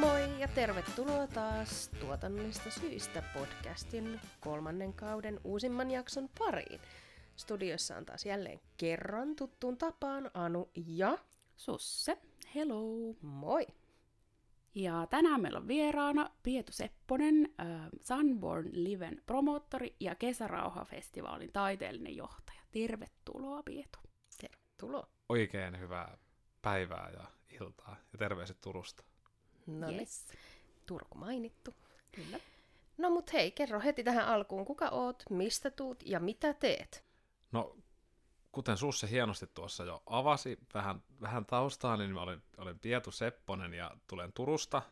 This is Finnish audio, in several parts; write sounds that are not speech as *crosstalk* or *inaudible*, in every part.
Moi ja tervetuloa taas Tuotannollista syistä podcastin kolmannen kauden uusimman jakson pariin. Studiossa on taas jälleen kerran tuttuun tapaan Anu ja Susse, hello! moi! Ja tänään meillä on vieraana Pietu Sepponen, äh, Sunborn Liven promoottori ja Kesärauha-festivaalin taiteellinen johtaja. Tervetuloa Pietu. Tervetuloa. Oikein hyvää päivää ja iltaa ja terveiset Turusta. No niin, yes. Turku mainittu. Kyllä. No mut hei, kerro heti tähän alkuun, kuka oot, mistä tuut ja mitä teet? No, kuten Susse hienosti tuossa jo avasi vähän, vähän taustaa, niin mä olen, olen Pietu Sepponen ja tulen Turusta.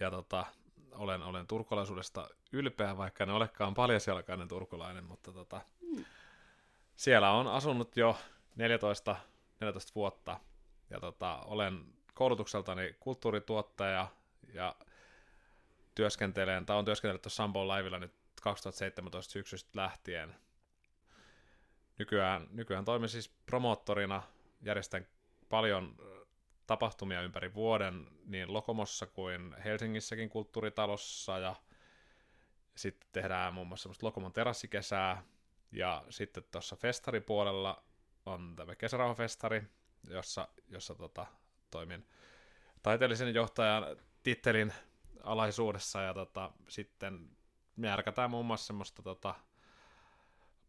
Ja tota, olen, olen turkulaisuudesta ylpeä, vaikka en olekaan paljasjalkainen turkulainen, mutta tota, Mm. siellä on asunut jo 14, 14 vuotta. Ja tota, olen koulutukseltani kulttuurituottaja ja työskentelen, tai on työskennellyt tuossa Sampoon laivilla nyt 2017 syksystä lähtien. Nykyään, nykyään toimin siis promoottorina, järjestän paljon tapahtumia ympäri vuoden niin Lokomossa kuin Helsingissäkin kulttuuritalossa ja sitten tehdään muun muassa semmoista Lokomon terassikesää ja sitten tuossa festaripuolella on tämä kesärauhafestari, jossa, jossa tota, toimin taiteellisen johtajan tittelin alaisuudessa ja tota, sitten järkätään muun muassa semmoista tota,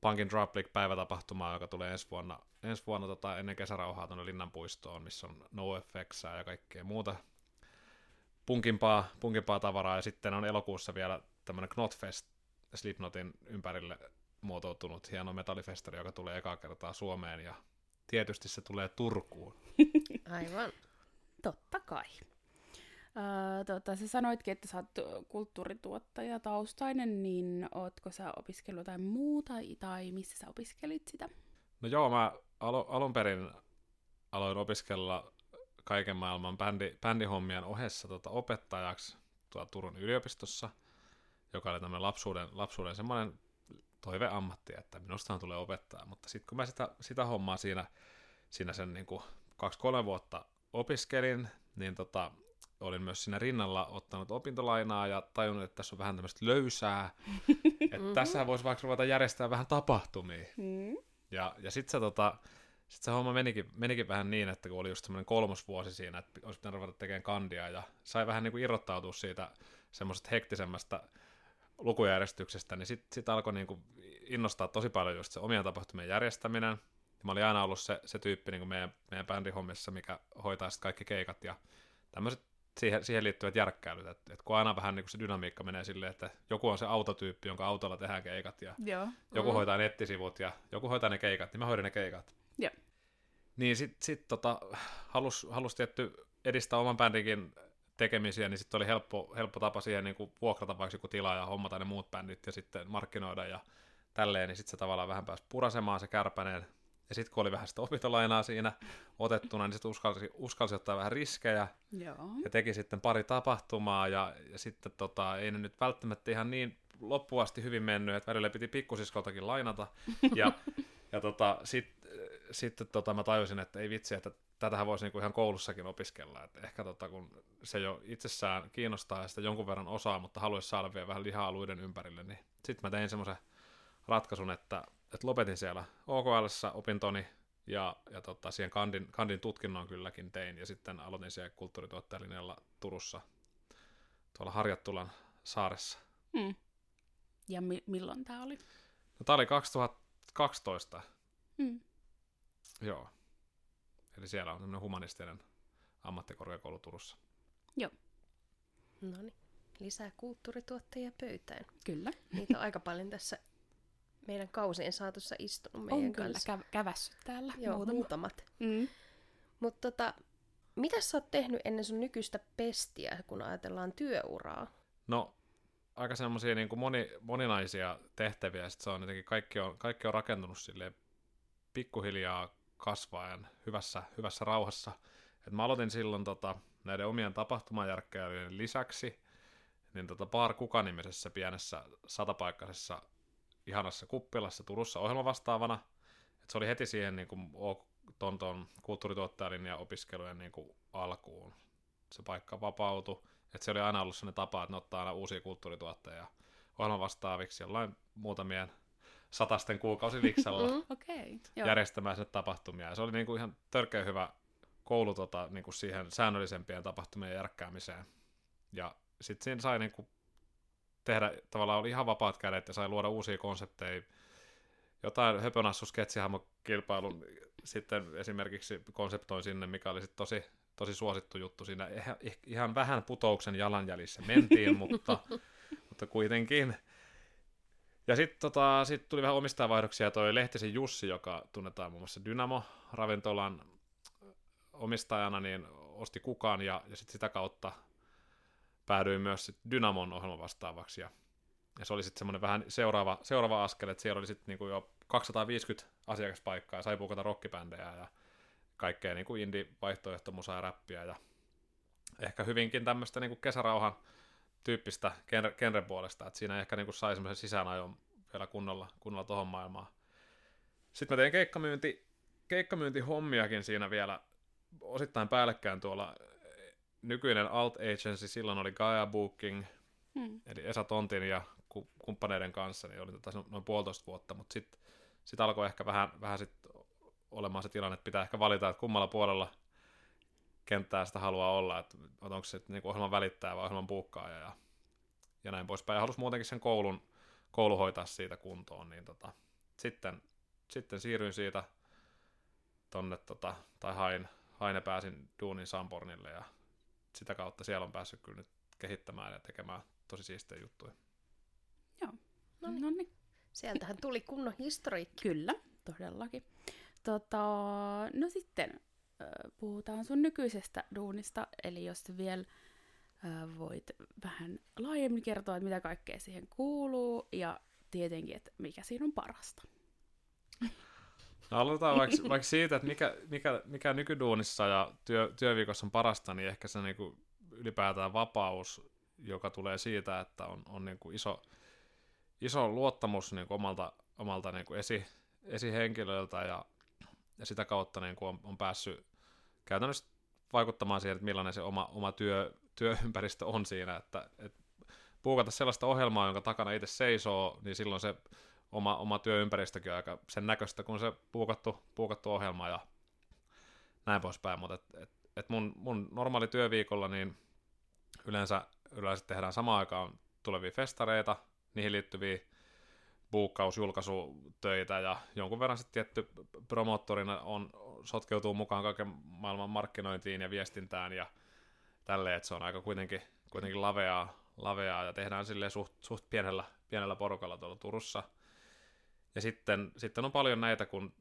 Punkin Drop League päivätapahtumaa, joka tulee ensi vuonna, ensi vuonna tota, ennen kesärauhaa tuonne Linnanpuistoon, missä on NoFX ja kaikkea muuta punkimpaa, punkimpaa tavaraa. Ja sitten on elokuussa vielä tämmöinen Knotfest Slipknotin ympärille muotoutunut hieno metallifestari, joka tulee ekaa kertaa Suomeen ja tietysti se tulee Turkuun. Aivan. Totta kai. Öö, tota, sä sanoitkin, että sä oot kulttuurituottaja taustainen, niin ootko sä opiskellut jotain muuta tai missä sä opiskelit sitä? No joo, mä alo- alun perin aloin opiskella kaiken maailman bändi, bändihommien ohessa tota, opettajaksi tuolla Turun yliopistossa, joka oli tämmöinen lapsuuden, lapsuuden semmoinen toiveammatti, että minustahan tulee opettaa, mutta sitten kun mä sitä, sitä hommaa siinä, siinä sen niin kuin kaksi-kolme vuotta opiskelin, niin tota, olin myös siinä rinnalla ottanut opintolainaa ja tajunnut, että tässä on vähän tämmöistä löysää, *laughs* että tässä voisi vaikka ruveta järjestämään vähän tapahtumia. Mm. Ja, ja sitten se, tota, sit se homma menikin, menikin vähän niin, että kun oli just semmoinen kolmosvuosi siinä, että olisi pitänyt ruveta tekemään kandia, ja sai vähän niin kuin irrottautua siitä semmoisesta hektisemmästä lukujärjestyksestä, niin sitten sit alkoi niin kuin innostaa tosi paljon just se omien tapahtumien järjestäminen. Mä olin aina ollut se, se tyyppi niin kuin meidän, meidän bändihommissa, mikä hoitaa sitten kaikki keikat ja tämmöiset siihen, siihen liittyvät järkkäilyt, että, että kun aina vähän niin kuin se dynamiikka menee silleen, että joku on se autotyyppi, jonka autolla tehdään keikat, ja Joo. joku mm. hoitaa nettisivut ja joku hoitaa ne keikat, niin mä hoidin ne keikat. Joo. Niin sit, sit tota, halus, halus tietty edistää oman bändinkin tekemisiä, niin sitten oli helppo, helppo tapa siihen niin kuin vuokrata vaikka joku tila ja hommata ne muut bändit ja sitten markkinoida ja tälleen, niin sitten se tavallaan vähän pääsi purasemaan se kärpänen. Ja sitten kun oli vähän sitä opintolainaa siinä otettuna, niin sitten uskalsi, uskalsi ottaa vähän riskejä Joo. ja teki sitten pari tapahtumaa ja, ja sitten tota, ei ne nyt välttämättä ihan niin loppuasti hyvin mennyt, että välillä piti pikkusiskoltakin lainata *laughs* ja, ja tota, sitten sit, tota, mä tajusin, että ei vitsi, että tätähän voisi niinku ihan koulussakin opiskella, että ehkä tota, kun se jo itsessään kiinnostaa ja sitä jonkun verran osaa, mutta haluaisi saada vielä vähän lihaa luiden ympärille, niin sitten mä tein semmoisen ratkaisun, että, että lopetin siellä OKLssä opintoni ja, ja tota, siihen kandin, kandin tutkinnon kylläkin tein ja sitten aloitin siellä kulttuurituottajalinjalla Turussa tuolla Harjattulan saaressa. Mm. Ja mi- milloin tämä oli? No, tämä oli 2012, Mm. joo. Eli siellä on tämmöinen humanistinen ammattikorkeakoulu Turussa. No niin, lisää kulttuurituottajia pöytään. Kyllä. Niitä on aika paljon tässä meidän kausien saatossa istunut meidän On kyllä kanssa. kä- kävässyt täällä Joo, muutama. muutamat. Mm. Mutta tota, mitä sä oot tehnyt ennen sun nykyistä pestiä, kun ajatellaan työuraa? No, aika semmoisia niin moni, moninaisia tehtäviä, sitten se on jotenkin, kaikki on, kaikki on rakentunut silleen pikkuhiljaa kasvaen hyvässä, hyvässä rauhassa. Et mä aloitin silloin tota, näiden omien tapahtumajärkkäilyjen lisäksi niin tota Bar Kuka-nimisessä pienessä satapaikkaisessa ihanassa kuppilassa Turussa ohjelmavastaavana. Et se oli heti siihen niin kuin, ton, ton kulttuurituottajalinjan opiskelujen niin kuin, alkuun. Se paikka vapautui. Et se oli aina ollut sellainen tapa, että ne ottaa aina uusia kulttuurituotteja ohjelman vastaaviksi jollain muutamien satasten kuukausiliksalla Mm. Okei, joo. järjestämään sinne tapahtumia. Ja se oli niinku ihan törkeä hyvä koulu tota, niinku siihen säännöllisempien tapahtumien järkkäämiseen. Ja sitten siinä sai niinku tehdä, tavallaan oli ihan vapaat kädet ja sai luoda uusia konsepteja. Jotain höpönassu sketsihahmokilpailun sitten esimerkiksi konseptoin sinne, mikä oli sitten tosi, tosi suosittu juttu. Siinä ihan, ihan vähän putouksen jalanjäljissä mentiin, *laughs* mutta, mutta kuitenkin. Ja sitten tota, sit tuli vähän omistajavaihdoksia. Toi Lehtisen Jussi, joka tunnetaan muun muassa Dynamo-ravintolan omistajana, niin osti kukaan ja, ja sit sitä kautta päädyin myös sit Dynamon ohjelman vastaavaksi. Ja, ja se oli sitten semmoinen vähän seuraava, seuraava askel, että siellä oli sitten niinku jo 250 asiakaspaikkaa ja sai puukata rockibändejä ja kaikkea niinku indie-vaihtoehtomusaa ja räppiä ja ehkä hyvinkin tämmöistä niinku kesärauhan tyyppistä genren puolesta, että siinä ehkä niinku sai semmoisen sisäänajon vielä kunnolla, kunnolla tohon maailmaan. Sitten mä tein keikkamyynti, keikkamyyntihommiakin siinä vielä osittain päällekkäin tuolla nykyinen Alt Agency, silloin oli Gaia Booking, Hmm. eli Esa Tontin ja ku- kumppaneiden kanssa, niin oli tota noin puolitoista vuotta, mutta sitten sit alkoi ehkä vähän, vähän sit olemaan se tilanne, että pitää ehkä valita, että kummalla puolella kenttää sitä haluaa olla, että onko se niin ohjelman välittäjä vai ohjelman buukkaaja ja, ja näin poispäin. Ja halusi muutenkin sen koulun, koulu hoitaa siitä kuntoon, niin tota, sitten, sitten siirryin siitä tonne, tota, tai hain, hain ja pääsin duunin Sampornille ja sitä kautta siellä on päässyt kyllä nyt kehittämään ja tekemään tosi siistejä juttuja. No niin. No niin. Sieltähän tuli kunnon historiikki. Kyllä, todellakin. Tota, no sitten puhutaan sun nykyisestä duunista, eli jos vielä voit vähän laajemmin kertoa, että mitä kaikkea siihen kuuluu, ja tietenkin, että mikä siinä on parasta. *laughs* No aloitetaan vaikka, *laughs* vaikka siitä, että mikä, mikä, mikä nykyduunissa ja työ, työviikossa on parasta, niin ehkä se niin kuin ylipäätään vapaus, joka tulee siitä, että on, on niin kuin iso, iso luottamus niin kuin omalta, omalta niin kuin esi, esihenkilöltä ja, ja sitä kautta niin kuin on, on päässyt käytännössä vaikuttamaan siihen, että millainen se oma, oma työ, työympäristö on siinä, että, että puukata sellaista ohjelmaa, jonka takana itse seisoo, niin silloin se oma, oma työympäristökin aika sen näköistä kuin se puukattu, puukattu ohjelma ja näin poispäin, mutta et, et, et mun, mun normaali työviikolla niin yleensä, yleensä tehdään samaan aikaan tulevia festareita, niihin liittyviä buukkausjulkaisutöitä ja jonkun verran sitten tietty promoottorina on, sotkeutuu mukaan kaiken maailman markkinointiin ja viestintään ja tälleen, että se on aika kuitenkin, kuitenkin laveaa, laveaa ja tehdään silleen suht, suht pienellä, pienellä porukalla tuolla Turussa. Ja sitten, sitten on paljon näitä, kun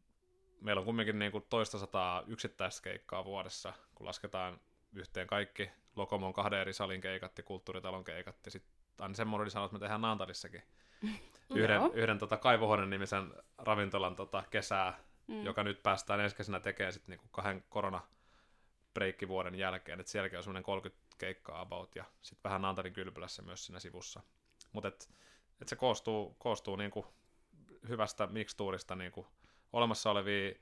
meillä on kumminkin niin kuin toista sataa yksittäistä keikkaa vuodessa, kun lasketaan yhteen kaikki Lokomon kahden eri salin keikat ja kulttuuritalon keikat. Ja sitten aina semmoinen sanoo, että me tehdään Naantalисsakin *laughs* yhden, Joo. yhden tota Kaivohuoneen nimisen ravintolan tota kesää, Mm. mm. joka nyt päästään ensi kesänä tekemään sitten niinku kahden korona breikkivuoden jälkeen, että sielläkin on semmoinen 30 keikkaa about ja sitten vähän Naantalin kylpylässä myös siinä sivussa. Mutta et, et se koostuu, koostuu niinku hyvästä mikstuurista niinku olemassa olevia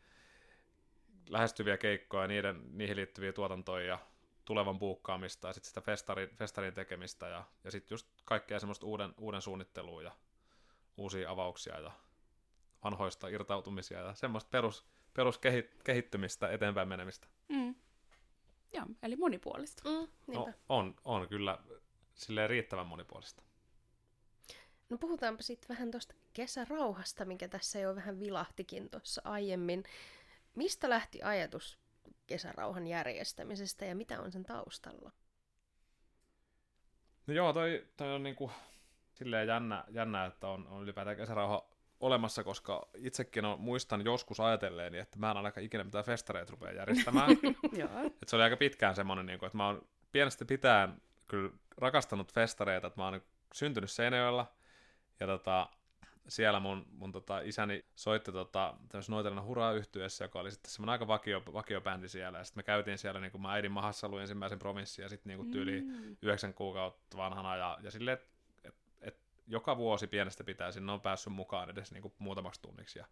lähestyviä keikkoja, niiden, niihin liittyviä tuotantoja ja tulevan buukkaamista ja sitten sitä festarin, festarin tekemistä ja, ja sitten just kaikkea semmoista uuden, uuden suunnittelua ja uusia avauksia ja vanhoista irtautumisia ja semmoista perus, peruskehittymistä, eteenpäin menemistä. Mm. Joo, eli monipuolista. Mm, No, on, on kyllä silleen riittävän monipuolista. No puhutaanpa sitten vähän tuosta kesärauhasta, mikä tässä jo vähän vilahtikin tuossa aiemmin. Mistä lähti ajatus kesärauhan järjestämisestä ja mitä on sen taustalla? No joo, toi, toi on niinku silleen jännä, jännä että on, on ylipäätään kesärauha olemassa, koska itsekin on, muistan joskus ajatelleeni, että mä en ainakaan ikinä mitään festareita rupea järjestämään. *laughs* Joo. Et se oli aika pitkään semmoinen, niin kuin, että mä oon pienestä pitäen kyllä rakastanut festareita, että mä oon syntynyt Seinäjoella, ja tota, siellä mun, mun tota, isäni soitti tota, noitelina hurraa yhtyessä, joka oli sitten semmoinen aika vakio, vakiobändi siellä, ja sitten me käytiin siellä, niin kuin mä äidin mahassa luin ensimmäisen prominssin, ja sitten niin kuin tyyli Mm. yhdeksän kuukautta vanhana, ja, ja silleen, että et, et, joka vuosi pienestä pitää sinne on päässyt mukaan edes niin kuin muutamaksi tunniksi, ja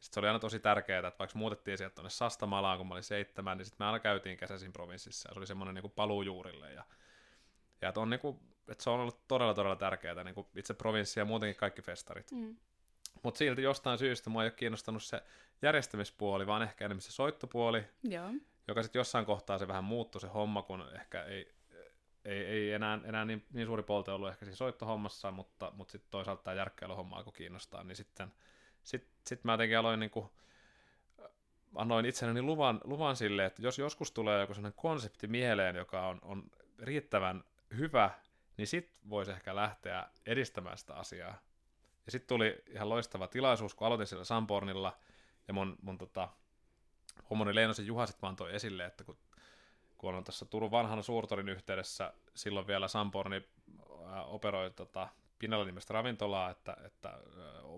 sitten se oli aina tosi tärkeää, että vaikka muutettiin sieltä tuonne Sastamalaan, kun mä olin seitsemän, niin sitten me aina käytiin kesäisin provinssissa, ja se oli semmoinen niin kuin paluu juurille, ja, Ja on niinku, että se on ollut todella todella tärkeää, niin kuin itse provinssi ja muutenkin kaikki festarit. Mm. Mutta silti jostain syystä mua ei ole kiinnostanut se järjestämispuoli, vaan ehkä enemmän se soittopuoli, Joo. joka sitten jossain kohtaa se vähän muuttui se homma, kun ehkä ei, ei, ei enää, enää niin, niin suuri polte ollut ehkä siinä soittohommassa, mutta, mutta sitten toisaalta tämä järkkeilyhomma alkoi kiinnostaa, niin sitten sit, sit mä jotenkin aloin niinku, annoin itselleni luvan, luvan sille, että jos joskus tulee joku sellainen konsepti mieleen, joka on, on riittävän hyvä, niin sit voisi ehkä lähteä edistämään sitä asiaa. Ja sitten tuli ihan loistava tilaisuus, kun aloitin siellä Sampornilla, ja mun, mun tota, hommoni Leinosen Juha sitten vaan toi esille, että kun, kun on tässä Turun vanhan suurtorin yhteydessä, silloin vielä Samporni äh, operoi tota, pinnalla nimestä ravintolaa, että, että äh,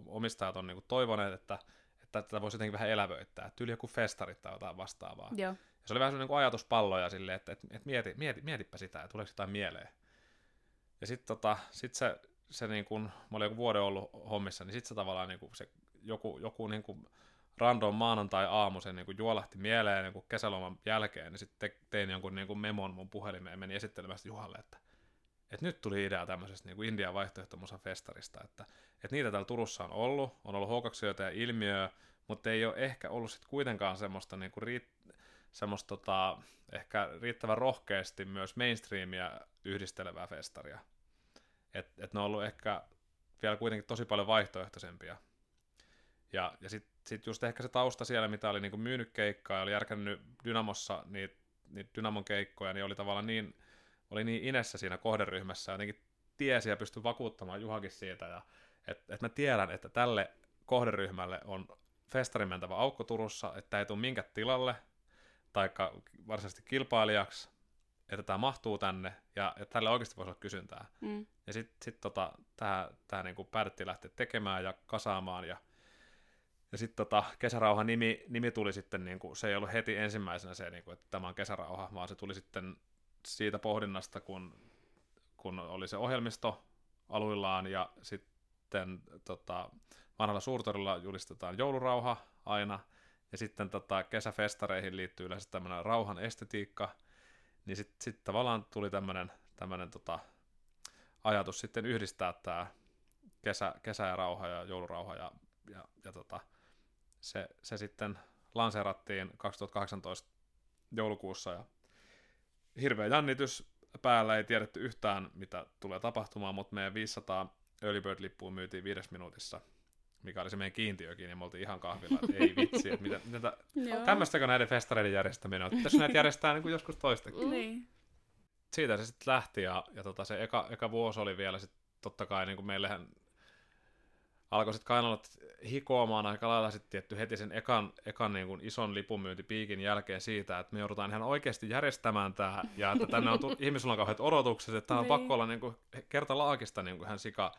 omistajat on niinku toivoneet, että, että tätä voisi jotenkin vähän elävöittää, että yli joku festarit tai jotain vastaavaa. Joo. Ja se oli vähän sellainen niin ajatuspalloja silleen, että, että, että mieti, mieti, mietipä sitä, että tuleeko jotain mieleen. Ja sitten tota, sit se, se niin kun, mä olin joku vuoden ollut hommissa, niin sitten se tavallaan niin se joku, joku niin kuin random maanantai-aamu se niin juolahti mieleen niin kesäloman jälkeen, niin sitten te, tein jonkun niin kuin memon mun puhelimeen ja menin esittelemään Juhalle, että, että nyt tuli idea tämmöisestä niin Indian vaihtoehtomusan festarista, että, että niitä täällä Turussa on ollut, on ollut h ja ilmiöä, mutta ei ole ehkä ollut sitten kuitenkaan semmoista, niin kuin semmoista tota, ehkä riittävän rohkeasti myös mainstreamia yhdistelevää festaria. Että et ne on ollut ehkä vielä kuitenkin tosi paljon vaihtoehtoisempia. Ja, ja sitten sit just ehkä se tausta siellä, mitä oli niinku myynyt keikkaa ja oli järkännyt Dynamossa niitä niit Dynamon keikkoja, niin oli tavallaan niin, oli niin inessä siinä kohderyhmässä, jotenkin tiesi ja pystyi vakuuttamaan Juhakin siitä, ja että et mä tiedän, että tälle kohderyhmälle on festarin mentävä aukko Turussa, että ei tule minkä tilalle, tai varsinaisesti kilpailijaksi, että tämä mahtuu tänne, ja että tälle oikeasti voisi olla kysyntää. Mm. Ja sitten sit tota, tämä niinku päätettiin lähteä tekemään ja kasaamaan, ja ja sitten tota, kesärauhan nimi, nimi tuli sitten, niin kuin, se ei ollut heti ensimmäisenä se, niin kuin, että tämä on kesärauha, vaan se tuli sitten siitä pohdinnasta, kun, kun oli se ohjelmisto aluillaan ja sitten tota, vanhalla suurtorilla julistetaan joulurauha aina, ja sitten tota, kesäfestareihin liittyy yleensä tämmöinen rauhan estetiikka, niin sitten sit tavallaan tuli tämmöinen tämmönen, tota, ajatus sitten yhdistää tämä kesä, kesä ja rauha ja joulurauha ja, ja, ja tota, se, se sitten lanseerattiin 2018 joulukuussa ja hirveä jännitys päällä, ei tiedetty yhtään mitä tulee tapahtumaan, mutta meidän 500 Early Bird-lippua myytiin viides minuutissa, mikä oli se meidän kiintiökin, ja me oltiin ihan kahvilla, että ei vitsi, että mitä, mitä tämmöistäkö näiden festareiden järjestäminen on, pitäisi näitä järjestää niin kuin joskus toistakin. Niin. Siitä se sitten lähti, ja, ja tota, se eka, eka vuosi oli vielä sitten totta kai, niin kuin meillähän alkoi sitten kainalat hikoamaan aika lailla sitten tietty heti sen ekan, ekan niin kuin ison lipunmyyntipiikin jälkeen siitä, että me joudutaan ihan oikeasti järjestämään tämä, ja että tänne on tullut, ihmisillä on kauheat odotukset, että tämä on niin. pakko olla niin kuin, kerta laakista niin kuin hän sika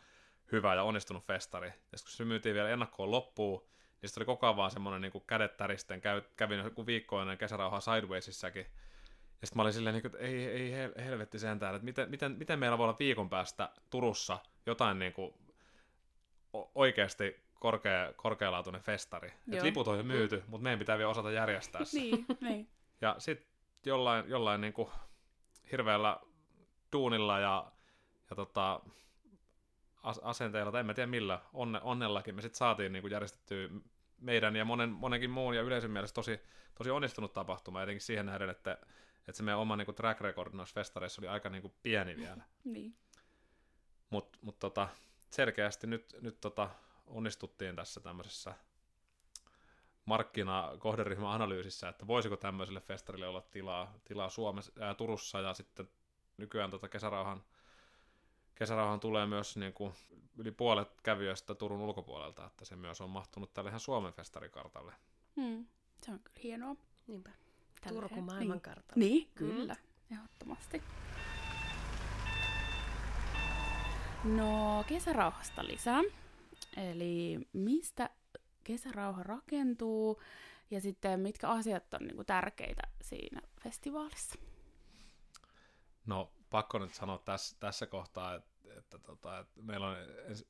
hyvä ja onnistunut festari. Ja kun se myytiin vielä ennakkoon loppuun, niin sitten oli koko ajan vaan semmoinen niin kädet täristen, käy, kävin joku viikko ennen kesärauhaa Sidewaysissakin, ja sitten mä olin silleen, niin kuin, että ei, ei helvetti sentään, että miten, miten, miten meillä voi olla viikon päästä Turussa jotain niin kuin oikeasti korkea, korkealaatuinen festari. Et liput on jo myyty, mutta meidän pitää vielä osata järjestää se. niin, niin. Ja sitten jollain, jollain niin kuin hirveällä duunilla ja, ja tota, asenteilla, tai en mä tiedä millä, onne, onnellakin me sitten saatiin niin kuin järjestettyä meidän ja monen, monenkin muun ja yleisön mielestä tosi, tosi onnistunut tapahtuma, etenkin siihen nähden, että, että se meidän oma niin kuin track record noissa festareissa oli aika niin kuin pieni vielä. *laughs* niin. Mutta mut tota, selkeästi nyt, nyt tota, onnistuttiin tässä tämmöisessä markkina-kohderyhmäanalyysissä, että voisiko tämmöiselle festarille olla tilaa, tilaa Suomessa, ää, Turussa ja sitten nykyään tota kesärauhan, kesärauhan tulee myös niin kuin yli puolet kävijöistä Turun ulkopuolelta, että se myös on mahtunut tälle ihan Suomen festarikartalle. Hmm. Se on kyllä hienoa. Niinpä. Turku maailmankartalla. Niin, niin kyllä. Mm. Ehdottomasti. No kesärauhasta lisää. Eli mistä kesärauha rakentuu ja sitten mitkä asiat on niinku tärkeitä siinä festivaalissa? No pakko nyt sanoa tässä, tässä kohtaa, että, että, tota, että meillä on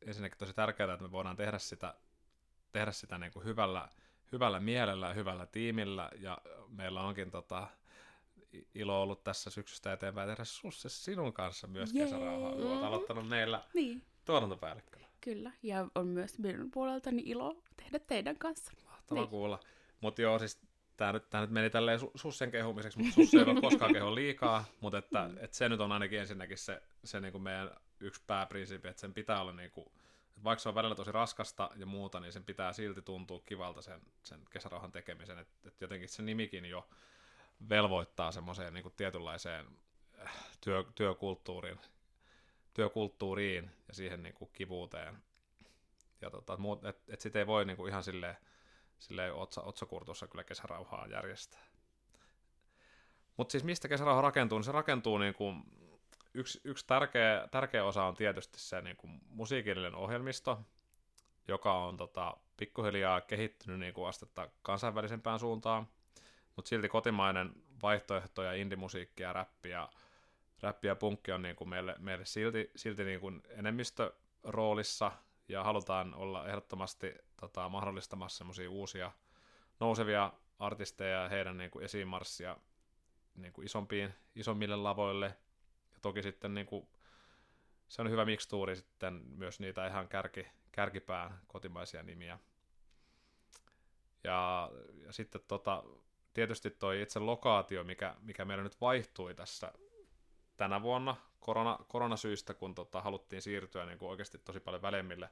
ensinnäkin tosi tärkeää, että me voidaan tehdä sitä, tehdä sitä niin kuin hyvällä, hyvällä mielellä ja hyvällä tiimillä ja meillä onkin tota, ilo ollut tässä syksystä eteenpäin tehdä Susse sinun kanssa myös Jee. kesärauhaa, kun olet aloittanut meillä Niin, tuotantopäällikkönä. kyllä. Ja on myös minun puoleltani ilo tehdä teidän kanssa. Mahtavaa Niin. kuulla. Mutta joo, siis tämä nyt, tää nyt meni tälleen su- Sussen kehumiseksi, mutta Susse ei ole koskaan kehu liikaa, mutta että, Mm. et se nyt on ainakin ensinnäkin se, se niinku meidän yksi pääprinsiipi, että sen pitää olla niinku, vaikka se on välillä tosi raskasta ja muuta, niin sen pitää silti tuntua kivalta sen, sen kesärauhan tekemisen, että et jotenkin se nimikin jo velvoittaa semmoiseen niinku tietynlaiseen äh, työ, työkulttuuriin, työkulttuuriin ja siihen niinku kivuuteen. Ja tota, muut, et, et sit ei voi niinku ihan silleen, silleen otsa, otsakurtussa kyllä kesärauhaa järjestää. Mutta siis mistä kesärauha rakentuu, niin se rakentuu niinku, yksi, yksi tärkeä, tärkeä osa on tietysti se niinku musiikillinen ohjelmisto, joka on tota, pikkuhiljaa kehittynyt niinku astetta kansainvälisempään suuntaan, mutta silti kotimainen vaihtoehto ja indimusiikki ja räppi ja, räppi ja punkki on niinku meille, meille silti, silti niinku enemmistöroolissa ja halutaan olla ehdottomasti tota, mahdollistamassa semmoisia uusia nousevia artisteja ja heidän niin kuin, esimarssia niin kuin, isompiin, isommille lavoille. Ja toki sitten niin kuin, se on hyvä mikstuuri sitten myös niitä ihan kärki, kärkipään kotimaisia nimiä. Ja, ja sitten tota, tietysti toi itse lokaatio, mikä, mikä meillä nyt vaihtui tässä tänä vuonna korona, koronasyistä, kun tota, haluttiin siirtyä niin kuin oikeasti tosi paljon välemmille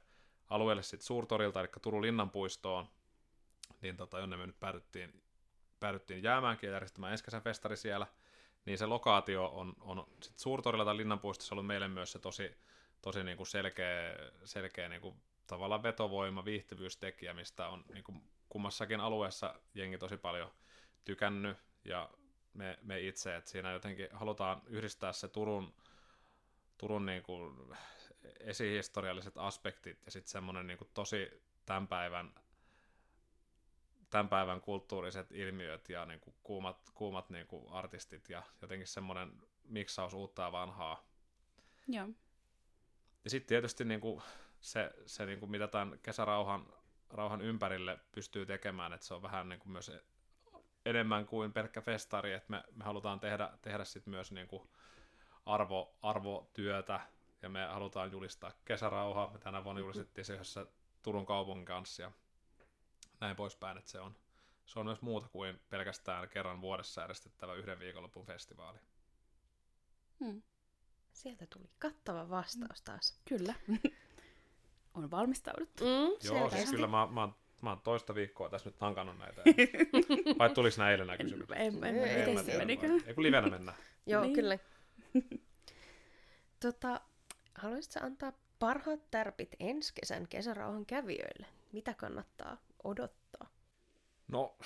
alueelle sit Suurtorilta, eli Turun linnanpuistoon, niin tota, jonne me nyt päädyttiin, päädyttiin jäämäänkin ja järjestämään ensi kesän festari siellä, niin se lokaatio on, on sit Suurtorilla tai linnanpuistossa ollut meille myös se tosi, tosi niin kuin selkeä, selkeä niin kuin tavallaan vetovoima, viihtyvyystekijä, mistä on niin kuin kummassakin alueessa jengi tosi paljon tykännyt, ja me, me itse, että siinä jotenkin halutaan yhdistää se Turun, Turun niin kuin esihistorialliset aspektit ja sitten semmoinen niin kuin tosi tämän päivän, tämän päivän kulttuuriset ilmiöt ja niin kuin kuumat, kuumat niin kuin artistit ja jotenkin semmoinen miksaus uutta ja vanhaa. Joo. Ja sitten tietysti niin kuin se, se niin kuin mitä tämän kesärauhan rauhan ympärille pystyy tekemään, että se on vähän niin kuin myös enemmän kuin pelkkä festari, että me, me halutaan tehdä, tehdä sit myös niin kuin arvo, arvotyötä ja me halutaan julistaa kesärauha. Me tänä vuonna julistettiin se yhdessä Turun kaupungin kanssa ja näin poispäin, että se on, se on myös muuta kuin pelkästään kerran vuodessa järjestettävä yhden viikonlopun festivaali. Hmm. Sieltä tuli kattava vastaus taas. Kyllä. *laughs* on valmistauduttu. Mm, Joo, siis kyllä mä, mä, oon- mä oon toista viikkoa tässä nyt hankannut näitä. *laughs* Vai tuliko nämä eilen nämä En, kysymykset? en, en, Ei, en, ei, miten ei, se ei, kun livenä mennään. *laughs* Joo, Niin. kyllä. *laughs* tota, haluaisitko antaa parhaat tärpit ensi kesän kesärauhan kävijöille? Mitä kannattaa odottaa? No,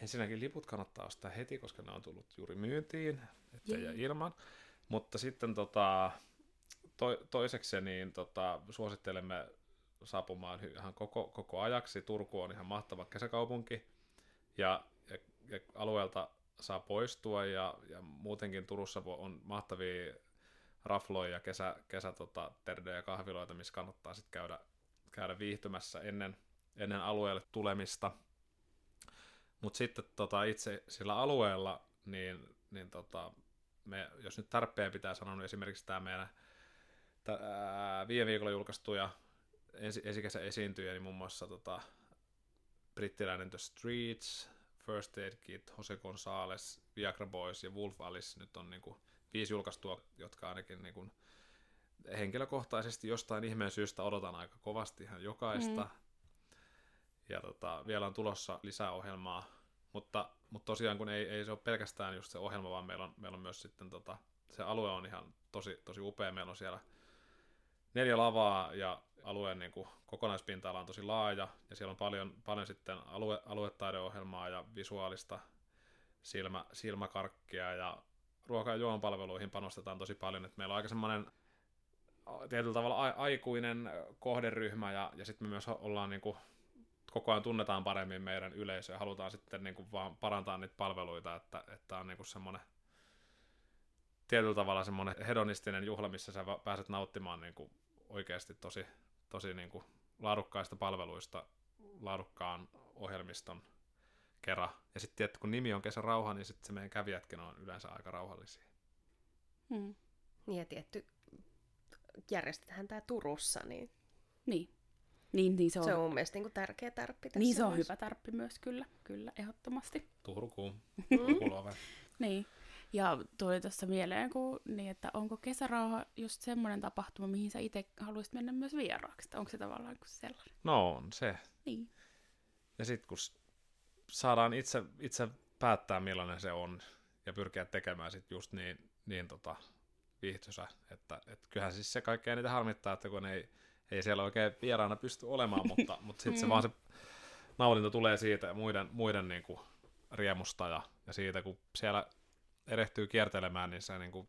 ensinnäkin liput kannattaa ostaa heti, koska ne on tullut juuri myyntiin, ettei jää ilman. Mutta sitten tota, to, toiseksi niin tota, suosittelemme saapumaan ihan koko, koko ajaksi. Turku on ihan mahtava kesäkaupunki ja, ja, ja alueelta saa poistua ja, ja muutenkin Turussa on mahtavia rafloja ja kesä, kesä tota, terdejä ja kahviloita, missä kannattaa sitten käydä, käydä viihtymässä ennen, ennen alueelle tulemista. Mutta sitten tota, itse sillä alueella, niin, niin tota, me, jos nyt tarpeen pitää sanoa, niin esimerkiksi tämä meidän tää, ää, viime viikolla julkaistuja ensi, esikesä esiintyjä, niin muun muassa tota, brittiläinen The Streets, First Aid Kit, Jose Gonzalez, Viagra Boys ja Wolf Alice nyt on niinku viisi julkaistua, jotka ainakin niinku henkilökohtaisesti jostain ihmeen syystä odotan aika kovasti ihan jokaista. Mm. Ja tota, vielä on tulossa lisää ohjelmaa, mutta, mutta tosiaan kun ei, ei se ole pelkästään just se ohjelma, vaan meillä on, meillä on myös sitten tota, se alue on ihan tosi, tosi upea. Meillä on siellä neljä lavaa ja alueen niin kuin, kokonaispinta-ala on tosi laaja ja siellä on paljon, paljon sitten alue, aluetaideohjelmaa ja visuaalista silmä, silmäkarkkia ja ruoka- ja juomapalveluihin panostetaan tosi paljon, että meillä on aika semmoinen tietyllä tavalla a- aikuinen kohderyhmä ja, ja sitten me myös ollaan niin kuin, koko ajan tunnetaan paremmin meidän yleisöä ja halutaan sitten niin kuin, vaan parantaa niitä palveluita, että, että on niin kuin semmoinen tietyllä tavalla semmoinen hedonistinen juhla, missä sä pääset nauttimaan niin kuin, oikeasti tosi, tosi niin kuin, laadukkaista palveluista laadukkaan ohjelmiston kera. Ja sitten tietty, kun nimi on kesärauha, niin sitten se meidän kävijätkin on yleensä aika rauhallisia. Mm. Niin ja tietty, järjestetään tämä Turussa, niin Niin. Niin, niin se on, se on mun mielestä niin tärkeä tärppi tässä niin se on myös. hyvä tarppi myös, kyllä, kyllä, ehdottomasti. Turkuun, Mm. Turkulove. Niin. Ja tuli tuossa mieleen, kun, niin, että onko kesärauha just semmoinen tapahtuma, mihin sä itse haluaisit mennä myös vieraaksi? Onko se tavallaan kuin sellainen? No on se. Niin. Ja sitten kun saadaan itse, itse päättää, millainen se on, ja pyrkiä tekemään sit just niin, niin tota, viihtyisä, että et kyllähän siis se kaikkein eniten harmittaa, että kun ei, ei siellä oikein vieraana pysty olemaan, *laughs* mutta, mutta sitten se Mm. vaan se nautinto tulee siitä ja muiden, muiden niin kuin riemusta ja, ja siitä, kun siellä erehtyy kiertelemään, niin se niin kuin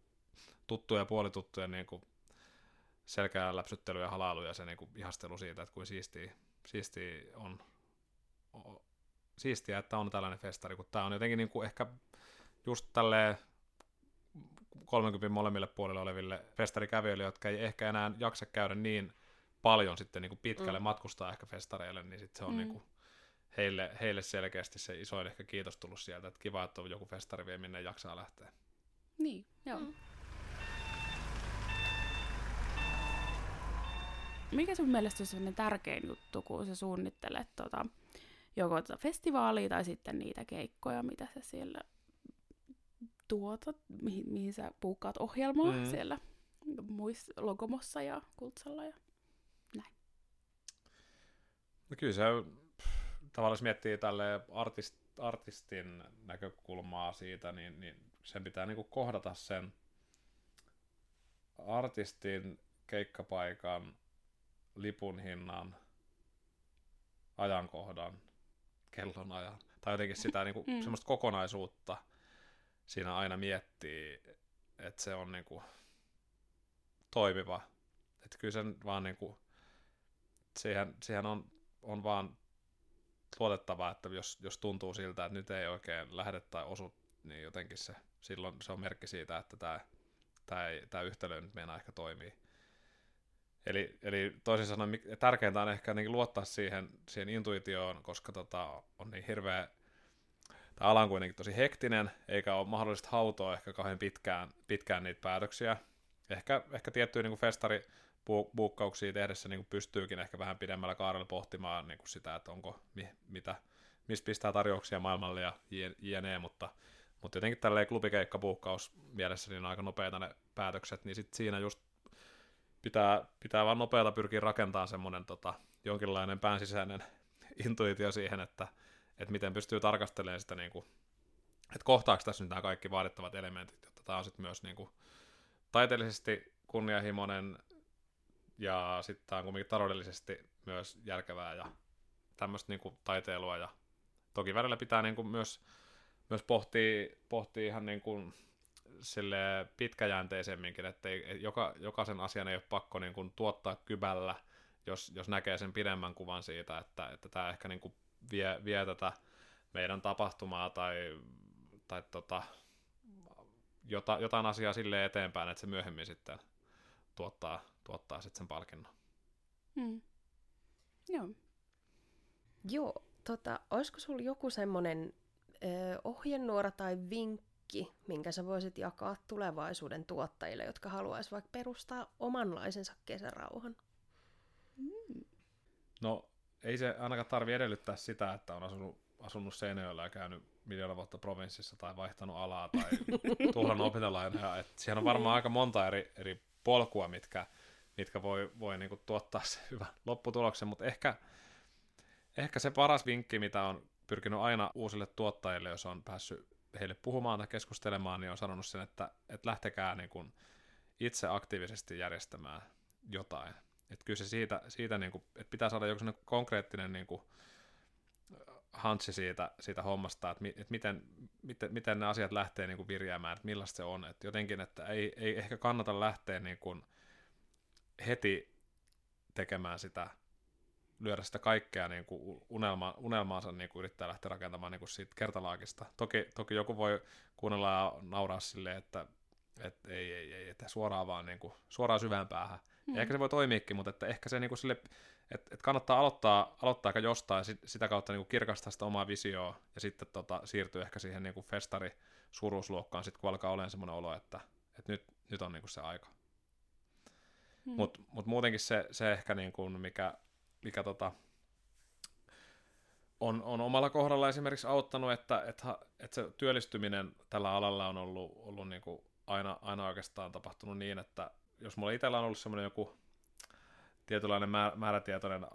tuttuja ja puolituttujen niin kuin selkeä läpsyttely ja halailu ja se niin kuin ihastelu siitä, että kuin siistiä, siistiä on, siistiä, että on tällainen festari, kun tämä on jotenkin niin kuin ehkä just tälleen 30 molemmille puolille oleville festarikävijöille, jotka ei ehkä enää jaksa käydä niin paljon sitten niin kuin pitkälle Mm. matkustaa ehkä festareille, niin sitten se on mm. niin kuin heille, heille selkeästi se isoin ehkä kiitos tullut sieltä, että kiva, että on joku festari vielä minne jaksaa lähteä. Niin, joo. Mm. Mikä sun mielestä on sellainen tärkein juttu, kun sä suunnittelet tota, joko tota festivaalia tai sitten niitä keikkoja, mitä sä siellä tuotat, mihin, mihin sä puukkaat ohjelmaa Mm. siellä muissa Logomossa ja Kultsalla. Ja... No kyllä se tavallaan jos miettii tälle artist, artistin näkökulmaa siitä, niin, niin sen pitää niinku kohdata sen artistin keikkapaikan, lipun hinnan, ajankohdan, kellonajan, tai jotenkin sitä niinku, Mm. mm. semmoista kokonaisuutta siinä aina miettii, että se on niinku toimiva. Että kyllä sen vaan niinku, siihen, siihen on, on vaan luotettava, että jos, jos tuntuu siltä, että nyt ei oikein lähde tai osu, niin jotenkin se, silloin se on merkki siitä, että tämä, tämä, tämä yhtälö nyt meinaa ehkä toimii. Eli, eli toisin sanoen tärkeintä on ehkä niin luottaa siihen, siihen intuitioon, koska tota, on niin hirveä, tämä ala on kuitenkin tosi hektinen, eikä ole mahdollista hautoa ehkä kauhean pitkään, pitkään niitä päätöksiä. Ehkä, ehkä tiettyjä niin festari buukkauksia tehdessä niin pystyykin ehkä vähän pidemmällä kaarella pohtimaan niin kuin sitä, että onko mi- mitä, mistä pistää tarjouksia maailmalle ja jne mutta, mutta jotenkin tälleen klubikeikkabuukkaus mielessä niin on aika nopeita ne päätökset, niin sit siinä just pitää, pitää vaan nopeata pyrkiä rakentamaan semmoinen tota, jonkinlainen päänsisäinen *laughs* intuitio siihen, että, että miten pystyy tarkastelemaan sitä, niin kuin, että kohtaako tässä nyt nämä kaikki vaadittavat elementit, jotta tämä on sitten myös niin kuin, taiteellisesti kunnianhimoinen ja sitten tämä on kuitenkin taloudellisesti myös järkevää ja tämmöistä niin taiteilua ja toki välillä pitää niin kuin myös, myös pohtia, pohtia ihan niin kuin sille pitkäjänteisemminkin, että ei, joka, jokaisen asian ei ole pakko niin kuin tuottaa kybällä, jos, jos näkee sen pidemmän kuvan siitä, että, että tämä ehkä niin kuin vie, vie tätä meidän tapahtumaa tai, tai tota, jota, jotain asiaa silleen eteenpäin, että se myöhemmin sitten tuottaa, tuottaa sitten sen palkinnon. Mm. Joo. Joo, tota, olisiko sulla joku semmoinen ö, ohjenuora tai vinkki, minkä sä voisit jakaa tulevaisuuden tuottajille, jotka haluaisivat vaikka perustaa omanlaisensa kesärauhan? No ei se ainakaan tarvi edellyttää sitä, että on asunut, asunut Seinäjoella ja käynyt miljoona vuotta provinssissa tai vaihtanut alaa tai *laughs* tuhlannut opintolainoja. Et siihen on varmaan aika monta eri, eri polkua, mitkä, mitkä voi, voi niinku tuottaa se *laughs* hyvän lopputuloksen, mutta ehkä, ehkä se paras vinkki, mitä on pyrkinyt aina uusille tuottajille, jos on päässyt heille puhumaan tai keskustelemaan, niin on sanonut sen, että, että lähtekää niin kuin itse aktiivisesti järjestämään jotain. Että kyllä se siitä, siitä niin kuin, että pitää saada joku konkreettinen niin kuin, hantsi siitä, siitä hommasta, että, mi, että miten, miten, miten ne asiat lähtee niin kuin virjäämään, että millaista se on. Että jotenkin, että ei, ei ehkä kannata lähteä niin kuin heti tekemään sitä, lyödä sitä kaikkea niin kuin unelma, unelmaansa niin kuin yrittää lähteä rakentamaan niin kuin siitä kertalaakista. Toki, toki joku voi kuunnella ja nauraa silleen, että, että ei, ei, ei, että suoraan vaan niin kuin, suoraan syvään päähän. Mm. Ja ehkä se voi toimiikin, mutta että ehkä se niinku sille, että et kannattaa aloittaa, aloittaa aika jostain sit, sitä kautta niinku kirkastaa sitä omaa visioa ja sitten tota, siirtyy ehkä siihen niinku festari suuruusluokkaan, sit kun alkaa olemaan semmoinen olo, että, että nyt, nyt on niinku se aika. Mm. Mutta mut muutenkin se, se ehkä, niinku, mikä, mikä tota, on, on omalla kohdalla esimerkiksi auttanut, että, että, että se työllistyminen tällä alalla on ollut, ollut niin kuin aina, aina oikeastaan tapahtunut niin, että jos mulla itsellä on ollut semmoinen joku tietynlainen määrätietoinen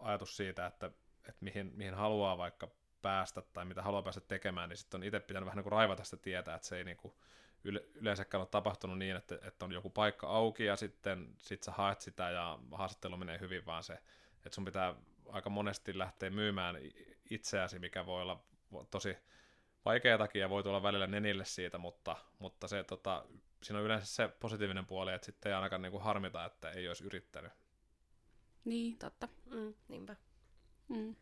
ajatus siitä, että, että mihin, mihin haluaa vaikka päästä tai mitä haluaa päästä tekemään, niin sitten on itse pitänyt vähän niin kuin raivata sitä tietää, että se ei niin kuin yleensäkään ole tapahtunut niin, että, että on joku paikka auki ja sitten sit sä haet sitä ja haastattelu menee hyvin, vaan se, että sun pitää aika monesti lähteä myymään itseäsi, mikä voi olla tosi vaikeatakin ja voi tulla välillä nenille siitä, mutta, mutta se, tota, siinä on yleensä se positiivinen puoli, että sitten ei ainakaan niinku harmita, että ei olisi yrittänyt. Niin, totta. Mm, niinpä. Mm.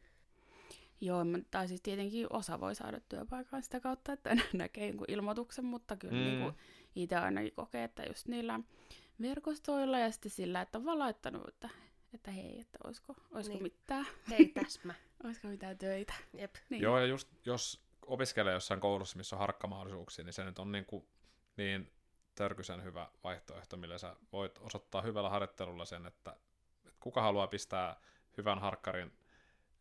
Joo, tai siis tietenkin osa voi saada työpaikan sitä kautta, että *laughs* näkee jonkun ilmoituksen, mutta kyllä mm. niin itse ainakin kokee, että just niillä verkostoilla ja sitten sillä, että on vaan laittanut, että että hei, että olisiko, olisiko niin. mitään. Hei, täsmä. *laughs* olisiko mitään töitä. Jep. Niin. Joo, ja just jos opiskelee jossain koulussa, missä on harkkamahdollisuuksia, niin se nyt on niin, kuin, niin törkysen hyvä vaihtoehto, millä sä voit osoittaa hyvällä harjoittelulla sen, että, että kuka haluaa pistää hyvän harkkarin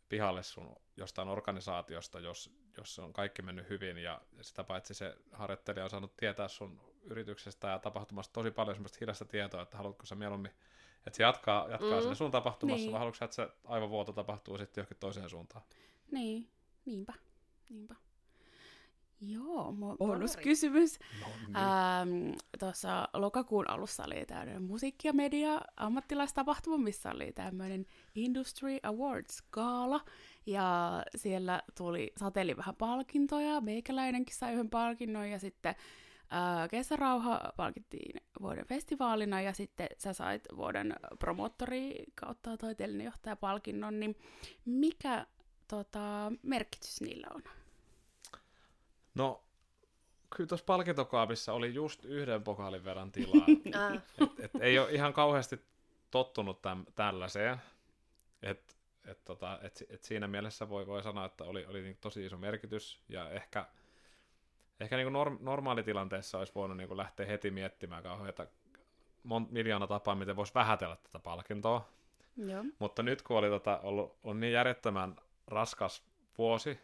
pihalle sun jostain organisaatiosta, jos, jos on kaikki mennyt hyvin, ja sitä paitsi se harjoittelija on saanut tietää sun yrityksestä ja tapahtumasta tosi paljon semmoista hidasta tietoa, että haluatko sä mieluummin että se jatkaa, jatkaa mm. sinne sun tapahtumassa, niin. vai haluatko että se aivovuoto tapahtuu sitten johonkin toiseen suuntaan? Niin, niinpä, niinpä. Joo, bonuskysymys. No, niin. ähm, Tuossa lokakuun alussa oli tämmöinen musiikki- ja media ammattilaistapahtuma, missä oli tämmöinen Industry Awards gaala. Ja siellä tuli, sateli vähän palkintoja, meikäläinenkin sai yhden palkinnon ja sitten Ää, Kesärauha palkittiin vuoden festivaalina ja sitten sä sait vuoden promottori kautta taiteellinen johtaja palkinnon, niin mikä tota, merkitys niillä on? No, kyllä tuossa palkintokaapissa oli just yhden pokaalin verran tilaa. *laughs* Ah. et, et ei ole ihan kauheasti tottunut täm, tällaiseen. Et, et, tota, et, et siinä mielessä voi, voi sanoa, että oli, oli niin tosi iso merkitys ja ehkä – ehkä niin norm, normaalitilanteessa olisi voinut niin lähteä heti miettimään kauheita mon, miljoona tapaa, miten voisi vähätellä tätä palkintoa. Joo. Mutta nyt kun oli tota, ollut, on niin järjettömän raskas vuosi,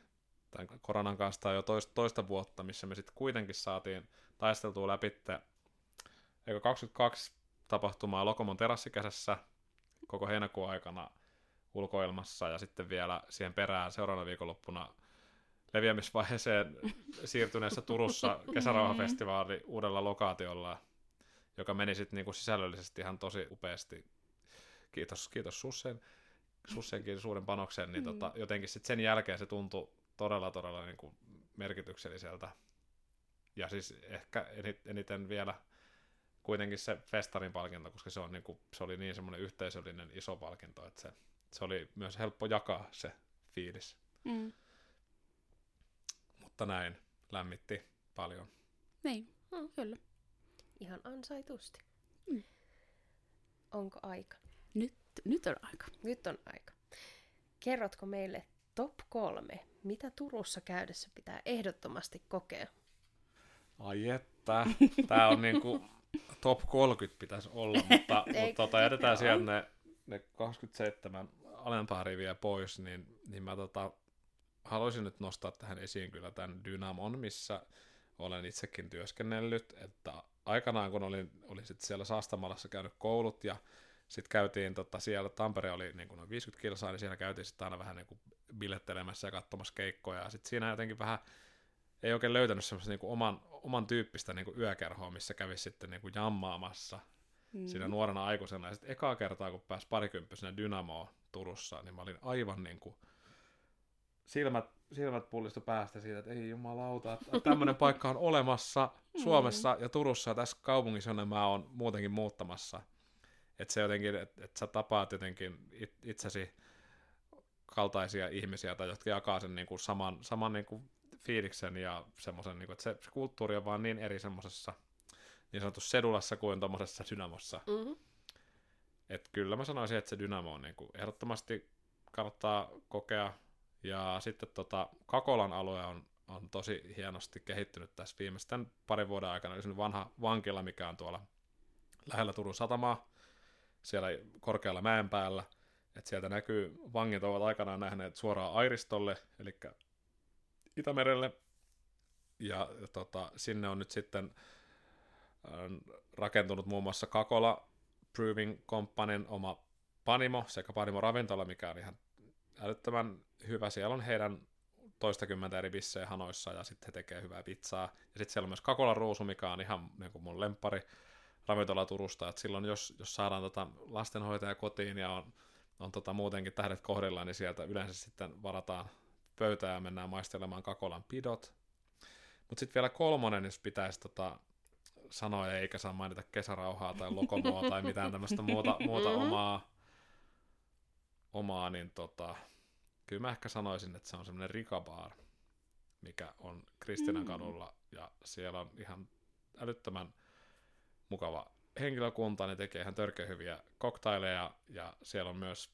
tämän koronan kanssa jo toista, toista vuotta, missä me sitten kuitenkin saatiin taisteltua läpi, eikö 22 tapahtumaa Lokomon terassikäsessä koko heinäkuun aikana ulkoilmassa ja sitten vielä siihen perään seuraavana viikonloppuna leviämisvaiheeseen *laughs* siirtyneessä Turussa kesärauhafestivaali uudella lokaatiolla, joka meni sitten niinku sisällöllisesti ihan tosi upeasti. Kiitos, kiitos Sussen, Sussenkin suuren panoksen, niin tota, mm. jotenkin sitten sen jälkeen se tuntui todella, todella niinku merkitykselliseltä. Ja siis ehkä eniten vielä kuitenkin se festarin palkinto, koska se, on niinku, se oli niin semmoinen yhteisöllinen iso palkinto, että se, se oli myös helppo jakaa se fiilis. Mm mutta näin lämmitti paljon. Niin, mm. kyllä. Ihan ansaitusti. Mm. Onko aika? Nyt, nyt on aika. Nyt on aika. Kerrotko meille top kolme, mitä Turussa käydessä pitää ehdottomasti kokea? Ai että, tää on niinku top 30 pitäisi olla, *laughs* mutta, mutta tota, jätetään sieltä ne, ne 27 alempaa riviä pois, niin, niin mä tota, haluaisin nyt nostaa tähän esiin kyllä tämän Dynamon, missä olen itsekin työskennellyt, että aikanaan kun olin, olin sit siellä Saastamalassa käynyt koulut ja sitten käytiin, tota, siellä Tampere oli niin kuin noin 50 kilsaa, niin siellä käytiin sitten aina vähän niin kuin bilettelemässä ja katsomassa keikkoja, ja sitten siinä jotenkin vähän ei oikein löytänyt semmoista niin kuin oman, oman tyyppistä niin kuin yökerhoa, missä kävisi sitten niin kuin jammaamassa mm. siinä nuorena aikuisena, ja sitten ekaa kertaa, kun pääsi parikymppisenä Dynamoon Turussa, niin mä olin aivan niin kuin silmät, silmät pullistu päästä siitä, että ei jumalauta, että *laughs* tämmöinen paikka on olemassa mm. Suomessa ja Turussa ja tässä kaupungissa, jonne mä oon muutenkin muuttamassa. Että se jotenkin, että et sä tapaat jotenkin it, itsesi kaltaisia ihmisiä, tai jotka jakaa sen niin kuin saman, saman niin kuin fiiliksen ja semmoisen, niin kuin, että se, se kulttuuri on vaan niin eri semmoisessa niin sanotussa sedulassa kuin tuommoisessa synamossa. Mm-hmm. Et kyllä mä sanoisin, että se Dynamo on niin kuin ehdottomasti kannattaa kokea. Ja sitten tota, Kakolan alue on, on tosi hienosti kehittynyt tässä viimeisten parin vuoden aikana. Eli vanha vankila, mikä on tuolla lähellä Turun satamaa, siellä korkealla mäen päällä. Et sieltä näkyy, vangit ovat aikanaan nähneet suoraan Airistolle, eli Itämerelle. Ja tota, sinne on nyt sitten rakentunut muun muassa Kakola Brewing Companyn oma Panimo sekä Panimo Ravintola, mikä on ihan älyttömän hyvä. Siellä on heidän toistakymmentä eri bissejä hanoissa ja sitten he tekee hyvää pizzaa. Ja sitten siellä on myös Kakola Ruusu, mikä on ihan niin kuin mun lempari ravintola Turusta. Et silloin jos, jos saadaan tota lastenhoitaja kotiin ja on, on tota muutenkin tähdet kohdilla, niin sieltä yleensä sitten varataan pöytää ja mennään maistelemaan Kakolan pidot. Mutta sitten vielä kolmonen, jos pitäisi tota, sanoja eikä saa mainita kesärauhaa tai lokomoa tai mitään tämmöistä muuta, muuta mm-hmm. omaa, omaa, niin tota, kyllä mä ehkä sanoisin, että se on semmoinen rikabaar, mikä on Kristinan mm. kadulla ja siellä on ihan älyttömän mukava henkilökunta, ne tekee ihan törkeä hyviä koktaileja ja siellä on myös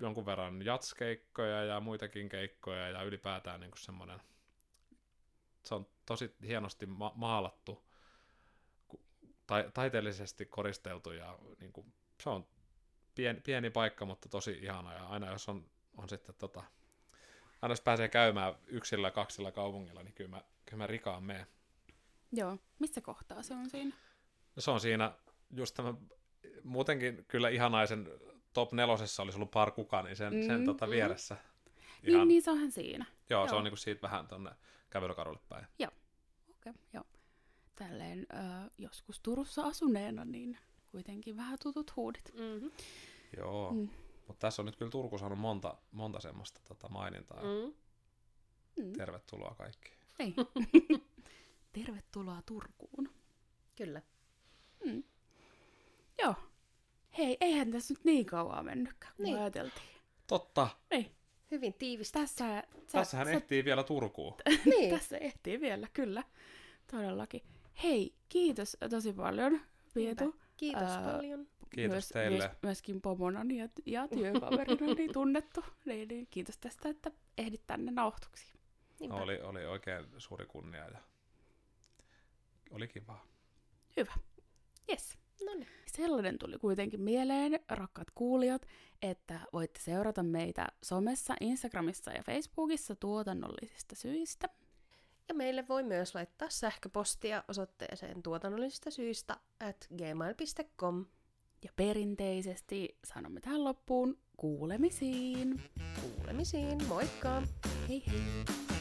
jonkun verran jatskeikkoja ja muitakin keikkoja ja ylipäätään niin semmoinen, se on tosi hienosti ma- maalattu ta- taiteellisesti koristeltu ja niin kuin, se on pieni, pieni paikka, mutta tosi ihana ja aina jos on, on sitten tota, aina jos pääsee käymään yksillä kaksilla kaupungilla, niin kyllä mä, kyllä mä rikaan meen. Joo, missä kohtaa se on siinä? No se on siinä just tämä, muutenkin kyllä ihanaisen top nelosessa olisi ollut par kuka, niin sen, mm, sen tota mm. vieressä. Ihan, niin, niin se onhan siinä. Joo, joo. se on niinku siitä vähän tuonne kävelykadulle päin. Joo, okei, okay, joo tälleen ö, joskus Turussa asuneena, niin kuitenkin vähän tutut huudit. Mm-hmm. Joo, mm. mutta tässä on nyt kyllä Turku saanut monta, monta semmoista tota mainintaa. Mm. mm. Tervetuloa kaikki. Ei. *laughs* Tervetuloa Turkuun. Kyllä. Mm. Joo. Hei, eihän tässä nyt niin kauan mennytkään, kun niin. ajateltiin. Totta. Niin. Hyvin tiivistä. Tässä, sä, Tässähän sä... ehtii vielä Turkuun. *laughs* niin. Tässä ehtii vielä, kyllä. Todellakin. Hei, kiitos tosi paljon, Pietu. Kiitos Ää, paljon. Kiitos myös, teille. Myös, myöskin pomonani ja, ja työkaverina niin *laughs* tunnettu. Niin, niin, kiitos tästä, että ehdit tänne nauhoituksiin. No, oli, oli oikein suuri kunnia ja oli kiva. Hyvä. Yes. No niin. Sellainen tuli kuitenkin mieleen, rakkaat kuulijat, että voitte seurata meitä somessa, Instagramissa ja Facebookissa tuotannollisista syistä – ja meille voi myös laittaa sähköpostia osoitteeseen tuotannollisista syistä at gmail.com. Ja perinteisesti sanomme tähän loppuun kuulemisiin. Kuulemisiin, moikka! Hei hei!